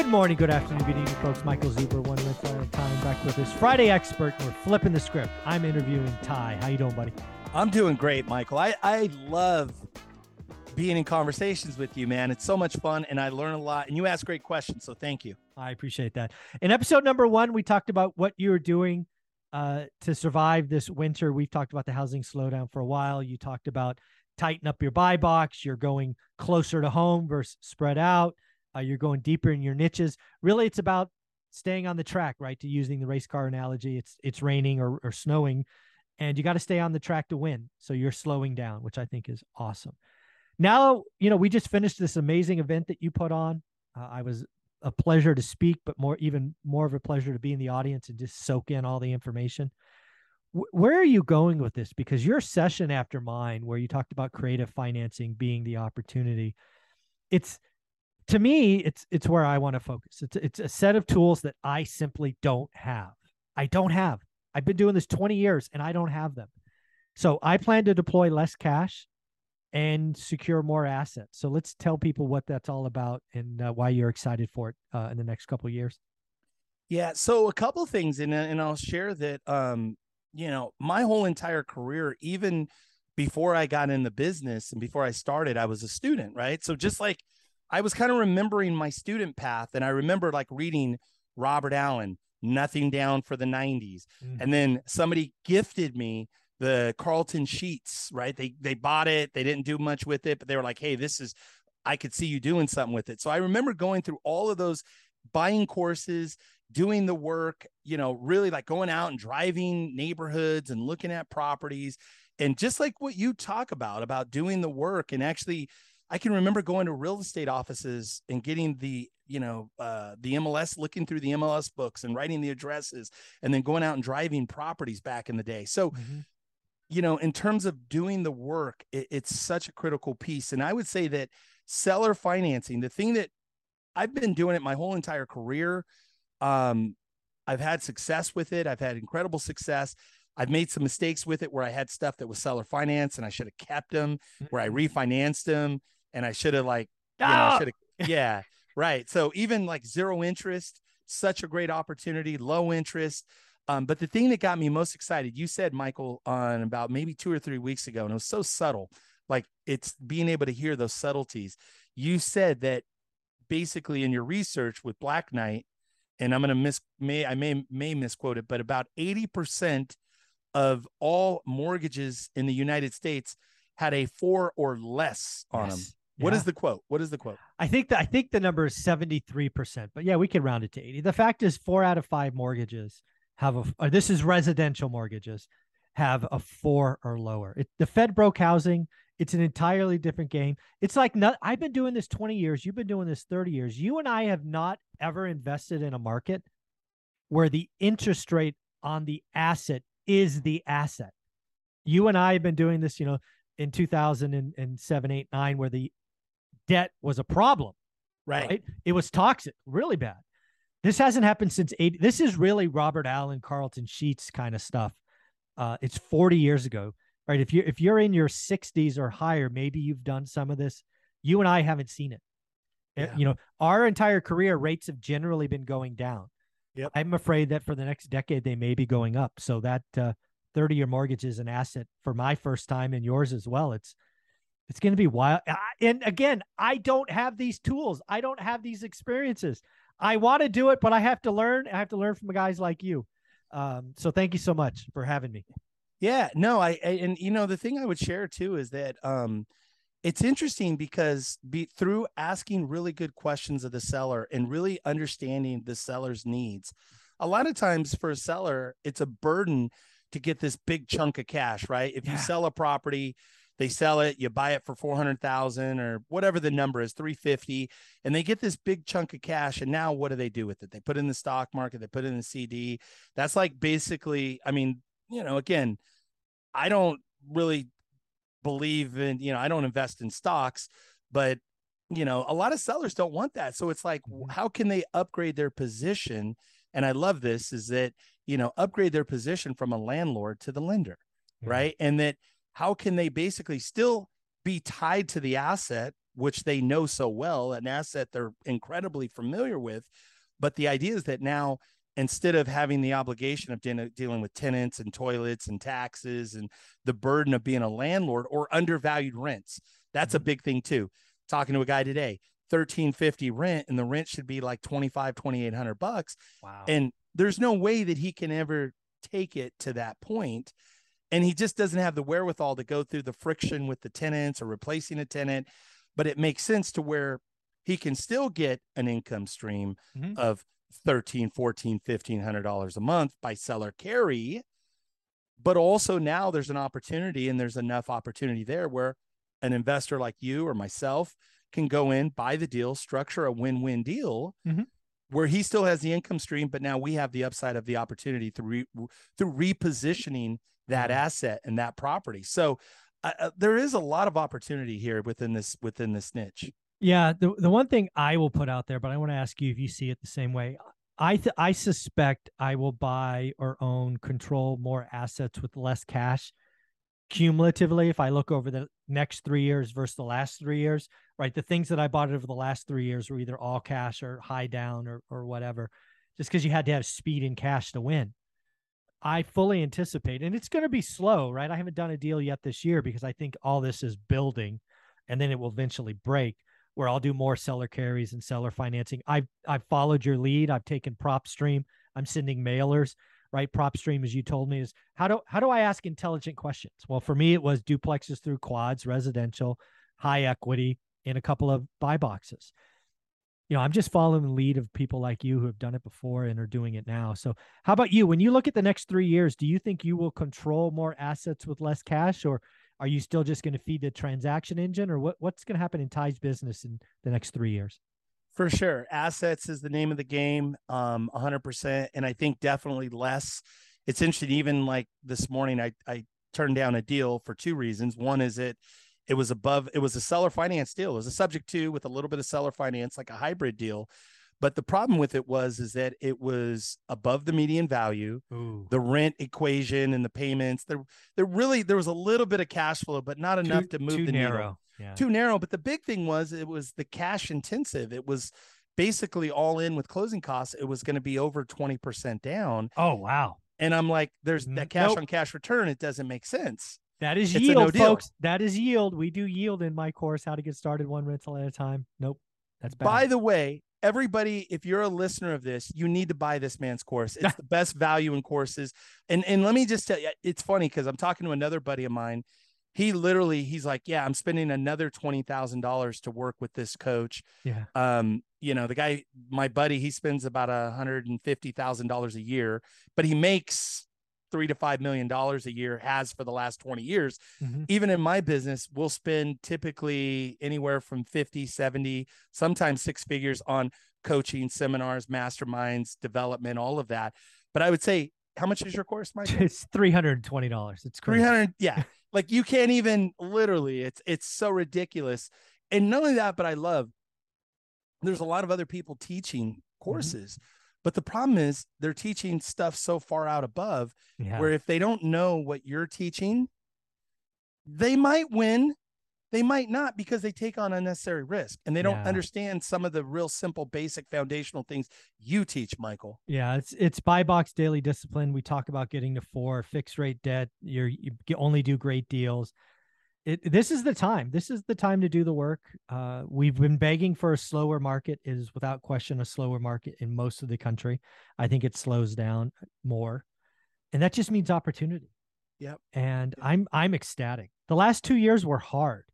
Good morning, good afternoon, good evening, folks. Michael Zuber, one at a time, back with this Friday expert. We're flipping the script. I'm interviewing Ty. How you doing, buddy? I'm doing great, Michael. I, I love being in conversations with you, man. It's so much fun and I learn a lot and you ask great questions. So thank you. I appreciate that. In episode number one, we talked about what you were doing uh, to survive this winter. We've talked about the housing slowdown for a while. You talked about tighten up your buy box. You're going closer to home versus spread out. Uh, you're going deeper in your niches. Really, it's about staying on the track, right? To using the race car analogy, it's it's raining or, or snowing, and you got to stay on the track to win. So you're slowing down, which I think is awesome. Now, you know, we just finished this amazing event that you put on. Uh, I was a pleasure to speak, but more even more of a pleasure to be in the audience and just soak in all the information. Where are you going with this? Because your session after mine, where you talked about creative financing being the opportunity, it's to me, it's it's where I want to focus. It's it's a set of tools that I simply don't have. I don't have. I've been doing this 20 years and I don't have them. So I plan to deploy less cash and secure more assets. So let's tell people what that's all about and uh, why you're excited for it uh, in the next couple years. Yeah, so a couple things, and and I'll share that. Um, you know, my whole entire career, even before I got in the business and before I started, I was a student, right? So just like I was kind of remembering my student path, and I remember like reading Robert Allen, Nothing Down for the '90s, mm-hmm. and then somebody gifted me the Carlton sheets, right? They they bought it, they didn't do much with it, but they were like, "Hey, this is I could see you doing something with it." So I remember going through all of those buying courses, doing the work, you know, really like going out and driving neighborhoods and looking at properties and just like what you talk about about doing the work and actually I can remember going to real estate offices and getting the, you know, uh, the MLS, looking through the MLS books and writing the addresses, and then going out and driving properties back in the day. So, mm-hmm you know, in terms of doing the work, it, it's such a critical piece. And I would say that seller financing, the thing that I've been doing it my whole entire career, um, I've had success with it. I've had incredible success. I've made some mistakes with it where I had stuff that was seller finance and I should have kept them, where I mm-hmm. refinanced them and I should have like, you know, I should have, yeah, right. So even like zero interest, such a great opportunity, low interest. Um, but the thing that got me most excited, you said, Michael, on about maybe two or three weeks ago, and it was so subtle, like it's being able to hear those subtleties. You said that basically in your research with Black Knight, and I'm going to miss, may I may may misquote it, but about 80% of all mortgages in the United States had a four or less on yes. them. What yeah. is the quote? What is the quote? I think that I think the number is 73%, but yeah, we can round it to 80. The fact is four out of five mortgages have a this is residential mortgages have a four or lower. It, the Fed broke housing. It's an entirely different game. It's like not, I've been doing this 20 years. You've been doing this 30 years. You and I have not ever invested in a market where the interest rate on the asset is the asset. You and I have been doing this, you know, in 2007, 8, 9, where the debt was a problem. Right. right? It was toxic, really bad. This hasn't happened since 80. This is really Robert Allen, Carlton Sheets kind of stuff. Uh, it's 40 years ago, right? If you're if you're in your 60s or higher, maybe you've done some of this. You and I haven't seen it. Eh, yeah. You know, our entire career rates have generally been going down. Yep. I'm afraid that for the next decade they may be going up. So that uh, 30 year mortgage is an asset for my first time and yours as well. It's it's going to be wild. And again, I don't have these tools. I don't have these experiences. I want to do it, but I have to learn. I have to learn from guys like you. Um, so thank you so much for having me. Yeah, no, I, I, and you know the thing I would share too is that um, it's interesting because be through asking really good questions of the seller and really understanding the seller's needs. A lot of times for a seller, it's a burden to get this big chunk of cash, right? If yeah. you sell a property, they sell it, you buy it for 400,000 or whatever the number is, 350, and they get this big chunk of cash. And now what do they do with it? They put it in the stock market, they put it in the CD. That's like basically, I mean, you know, again, I don't really believe in, you know, I don't invest in stocks, but you know, a lot of sellers don't want that. So it's like, Mhm. how can they upgrade their position? And I love this is that, you know, upgrade their position from a landlord to the lender, Yeah. right? And that how can they basically still be tied to the asset, which they know so well, an asset they're incredibly familiar with. But the idea is that now, instead of having the obligation of de- dealing with tenants and toilets and taxes and the burden of being a landlord or undervalued rents, that's a Mhm. big thing too. Talking to a guy today, 1350 rent, and the rent should be like 25, 2800 bucks Wow. and there's no way that he can ever take it to that point and he just doesn't have the wherewithal to go through the friction with the tenants or replacing a tenant but it makes sense to where he can still get an income stream Mhm. of 13 14 1500 dollars a month by seller carry but also now there's an opportunity and there's enough opportunity there where an investor like you or myself can go in buy the deal structure a win-win deal Mhm. Where he still has the income stream but now we have the upside of the opportunity through re- through repositioning that Mhm. asset and that property so uh, uh, there is a lot of opportunity here within this within this niche Yeah, the the one thing I will put out there, but I want to ask you if you see it the same way. I th- I suspect I will buy or own control more assets with less cash cumulatively if I look over the next 3 years versus the last 3 years, right? The things that I bought over the last 3 years were either all cash or high down or or whatever. Just cuz you had to have speed and cash to win. I fully anticipate and it's going to be slow, right? I haven't done a deal yet this year because I think all this is building and then it will eventually break where I'll do more seller carries and seller financing. I've I've followed your lead. I've taken PropStream. I'm sending mailers, right? PropStream, as you told me, is how do how do I ask intelligent questions? Well, for me, it was duplexes through quads, residential, high equity, in a couple of buy boxes. You know, I'm just following the lead of people like you who have done it before and are doing it now. So, how about you? When you look at the next three years, do you think you will control more assets with less cash, or are you still just going to feed the transaction engine, or what, what's going to happen in Ty's business in the next three years? For sure. Assets is the name of the game, um, 100%. And I think definitely less. It's interesting, even like this morning, I, I turned down a deal for two reasons. One is it, it was above, it was a seller finance deal. It was a subject to with a little bit of seller finance, like a hybrid deal. But the problem with it was, is that it was above the median value, Ooh, the rent equation and the payments. There, there really, there was a little bit of cash flow, but not enough to move too the needle narrow. Yeah. too narrow. But the big thing was it was the cash intensive. It was basically all in with closing costs. It was going to be over 20% down. oh wow, And I'm like, there's that mm-hmm. cash nope. on cash return. It doesn't make sense. That is It's no yield, deal. folks. That is yield. We do yield in my course, how to get started one rental at a time. Nope, that's bad. By the way, everybody, if you're a listener of this, you need to buy this man's course. It's the best value in courses. And and let me just tell you, it's funny because I'm talking to another buddy of mine. He literally, he's like, yeah, I'm spending another twenty thousand dollars to work with this coach. yeah, um you know the guy my buddy he spends about a hundred and fifty thousand dollars a year but he makes three to five million dollars a year has for the last 20 years. Mhm. even in my business we'll spend typically anywhere from 50 70 sometimes six figures on coaching seminars masterminds development all of that. But i would say how much is your course mike it's three hundred and twenty dollars. It's crazy. 300 yeah. Like you can't even literally it's it's so ridiculous. And not only that but i love there's a lot of other people teaching courses but the problem is they're teaching stuff so far out above Yeah. where if they don't know what you're teaching they might win they might not because they take on unnecessary risk and they don't Yeah. understand some of the real simple basic foundational things you teach michael Yeah, it's it's buy box daily discipline. We talk about getting to four fixed rate debt. You're you only do great deals. It, this is the time. This is the time to do the work. Uh, we've been begging for a slower market. It is without question a slower market in most of the country. I think it slows down more, and that just means opportunity. Yep. And Yep. I'm I'm ecstatic. The last two years were hard.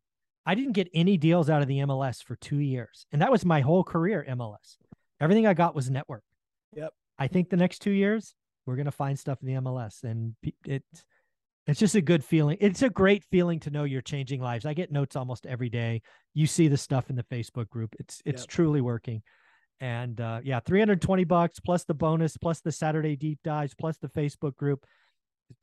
I didn't get any deals out of the MLS for two years, and that was my whole career. MLS. Everything I got was network. Yep. I think the next two years we're gonna find stuff in the MLS, and it's It's just a good feeling. It's a great feeling to know you're changing lives. I get notes almost every day. You see the stuff in the Facebook group. It's it's Yep. truly working. And uh, yeah, 320 bucks plus the bonus, plus the Saturday deep dives, plus the Facebook group.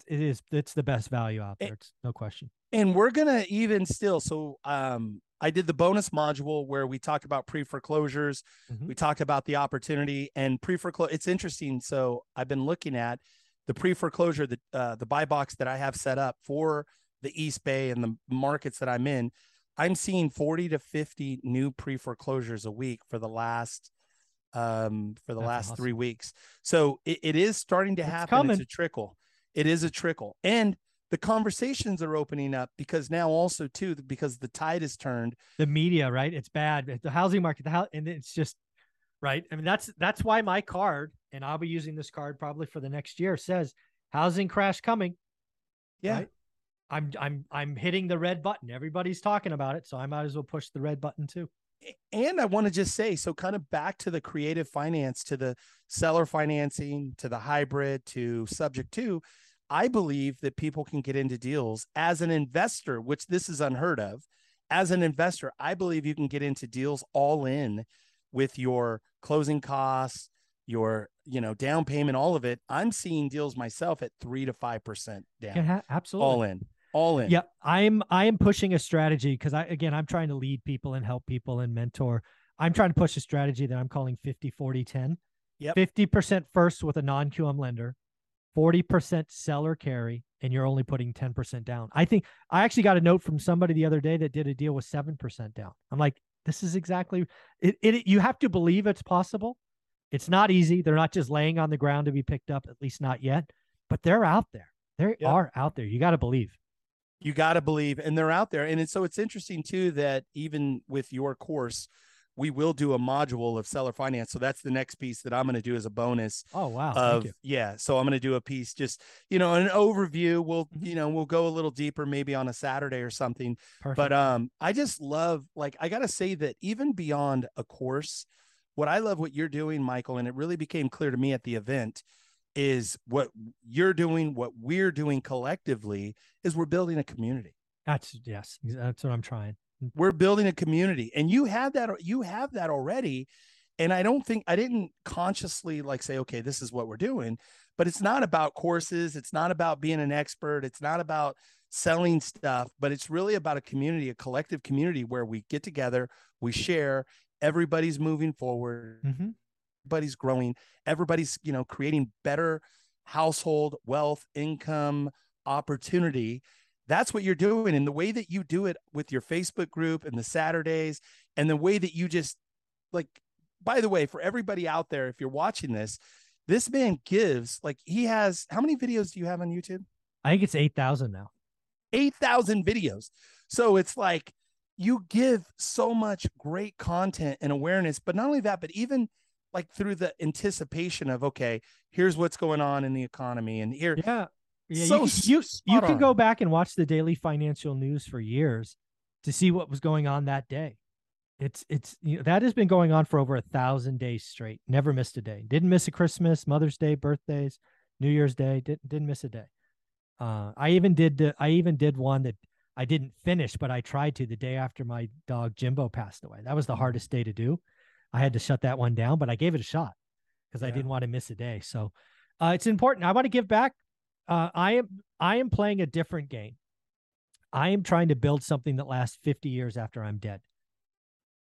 It, it is it's the best value out there. It's no question. and we're gonna even still so um i did the bonus module where we talked about pre-foreclosures Mhm. we talked about the opportunity and pre-foreclosure it's interesting so i've been looking at the pre-foreclosure the uh, the buy box that i have set up for the east bay and the markets that i'm in i'm seeing 40 to 50 new pre-foreclosures a week for the last um for the That's last awesome. three weeks so it, it is starting to It's happen coming. it's a trickle it is a trickle and the conversations are opening up because now also too because the tide has turned The media, right? It's bad. The housing market, the house, and it's just right. I mean, that's that's why my card, and I'll be using this card probably for the next year, says housing crash coming. yeah Right. I'm I'm I'm hitting the red button. Everybody's talking about it, so I might as well push the red button too. and I want to just say, so kind of back to the creative finance, to the seller financing, to the hybrid, to subject to, I believe that people can get into deals as an investor, which this is unheard of. As an investor, I believe you can get into deals all in with your closing costs, your you know down payment, all of it. I'm seeing deals myself at three to five percent down, Yeah, absolutely. all in, all in. Yeah, I'm I am pushing a strategy because I again I'm trying to lead people and help people and mentor. I'm trying to push a strategy that I'm calling 50 40 10. Yep. 50% first with a non-QM lender, 40% seller carry, and you're only putting 10% down. I think I actually got a note from somebody the other day that did a deal with 7% down. I'm like, this is exactly it, it you have to believe it's possible. It's not easy. They're not just laying on the ground to be picked up, at least not yet, but they're out there. They are out there. You got to believe. you got to believe and they're out there and it's, so it's interesting too that even with your course we will do a module of seller finance so that's the next piece that i'm going to do as a bonus Oh wow. of Thank you. yeah so i'm going to do a piece just you know an overview we'll Mhm. you know we'll go a little deeper maybe on a saturday or something Perfect. but um i just love like i gotta say that even beyond a course what i love what you're doing michael and it really became clear to me at the event is what you're doing what we're doing collectively is we're building a community That's yes, that's what I'm trying. We're building a community and you have that you have that already. And i don't think i didn't consciously like say okay this is what we're doing but it's not about courses it's not about being an expert it's not about selling stuff but it's really about a community a collective community where we get together we share everybody's moving forward Mm-hmm. everybody's growing everybody's you know creating better household wealth income opportunity that's what you're doing and the way that you do it with your facebook group and the saturdays and the way that you just like by the way for everybody out there if you're watching this this man gives like he has how many videos do you have on youtube I think it's eight thousand now. 8,000 videos. So it's like you give so much great content and awareness, but not only that, but even like through the anticipation of, okay, here's what's going on in the economy and here. Yeah, yeah. So you can, you, you can go back and watch the daily financial news for years to see what was going on that day. It's it's you know, that has been going on for over a thousand days straight. Never missed a day. Didn't miss a Christmas, Mother's Day, birthdays, New Year's Day. Didn't didn't miss a day. Uh, I even did the, I even did one that I didn't finish, but I tried to the day after my dog Jimbo passed away. That was the hardest day to do. I had to shut that one down, but I gave it a shot because I didn't want to miss a day. So uh, it's important. I want to give back. Uh, I am I am playing a different game. I am trying to build something that lasts 50 years after I'm dead.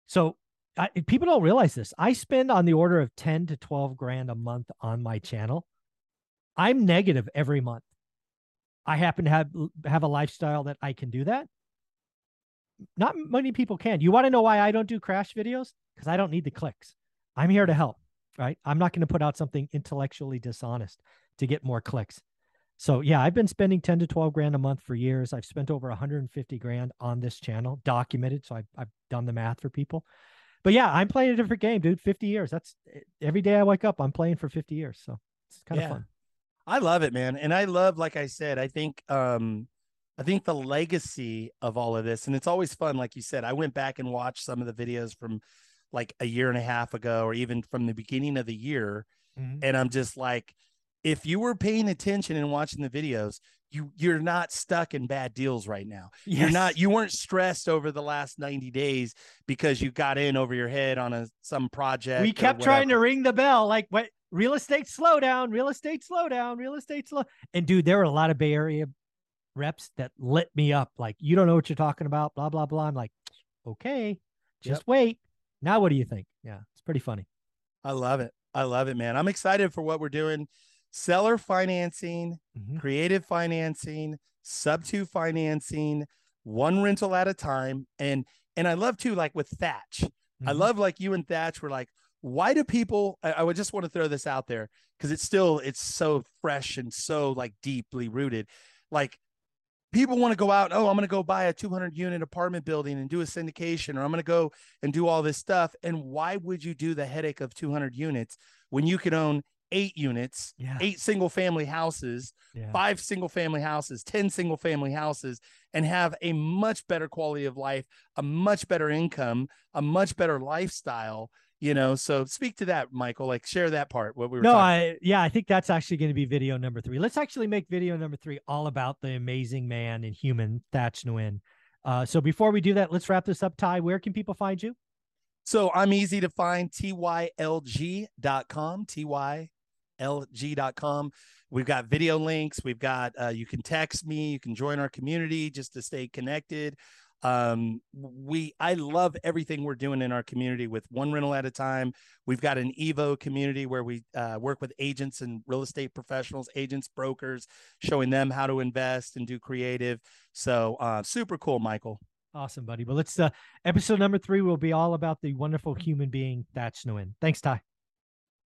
So I, people don't realize this. I spend on the order of 10 to 12 grand a month on my channel. I'm negative every month. I happen to have have a lifestyle that I can do that. Not many people can. You want to know why I don't do crash videos? Because I don't need the clicks. I'm here to help, right? I'm not going to put out something intellectually dishonest to get more clicks. So yeah, I've been spending 10 to 12 grand a month for years. I've spent over 150 grand on this channel, documented. So I've, I've done the math for people. But yeah, I'm playing a different game, dude. 50 years. That's every day I wake up, I'm playing for 50 years. So it's kind Yeah. of fun. I love it, man. And I love, like I said, I think, um, I think the legacy of all of this, and it's always fun. Like you said, I went back and watched some of the videos from like a year and a half ago, or even from the beginning of the year. Mhm. And I'm just like, if you were paying attention and watching the videos, you you're not stuck in bad deals right now. Yes. You're not you weren't stressed over the last 90 days because you got in over your head on a some project. we kept trying to ring the bell like what real estate slowdown real estate slowdown real estate slow and dude there were a lot of bay area reps that lit me up like you don't know what you're talking about blah blah blah i'm like okay just wait now what do you think yeah it's pretty funny I love it. I love it, man. I'm excited for what we're doing. Seller financing, Mhm. creative financing, sub two financing, one rental at a time. And and I love too, like with Thatch. I Mhm. love like you and Thatch were like, why do people I, I would just want to throw this out there because it's still it's so fresh and so like deeply rooted. Like people want to go out, oh, I'm going to go buy a 200 unit apartment building and do a syndication, or I'm going to go and do all this stuff. And why would you do the headache of 200 units when you could own eight units, yeah eight single family houses, yeah five single family houses, 10 single family houses, and have a much better quality of life, a much better income, a much better lifestyle? You know, so speak to that, Michael. Like, share that part. What we were no talking. i yeah i think that's actually going to be video number three let's actually make video number three all about the amazing man and human thatch nguyen uh, so before we do that let's wrap this up ty where can people find you So I'm easy to find tylg.com, tylg.com. We've got video links. We've got, uh, you can text me, you can join our community just to stay connected. Um, we, I love everything we're doing in our community with one rental at a time. We've got an Evo community where we uh, work with agents and real estate professionals, agents, brokers, showing them how to invest and do creative. So uh, super cool, Michael. Awesome, buddy. But let's uh episode number three will be all about the wonderful human being Thatch Nguyen. Thanks, Ty.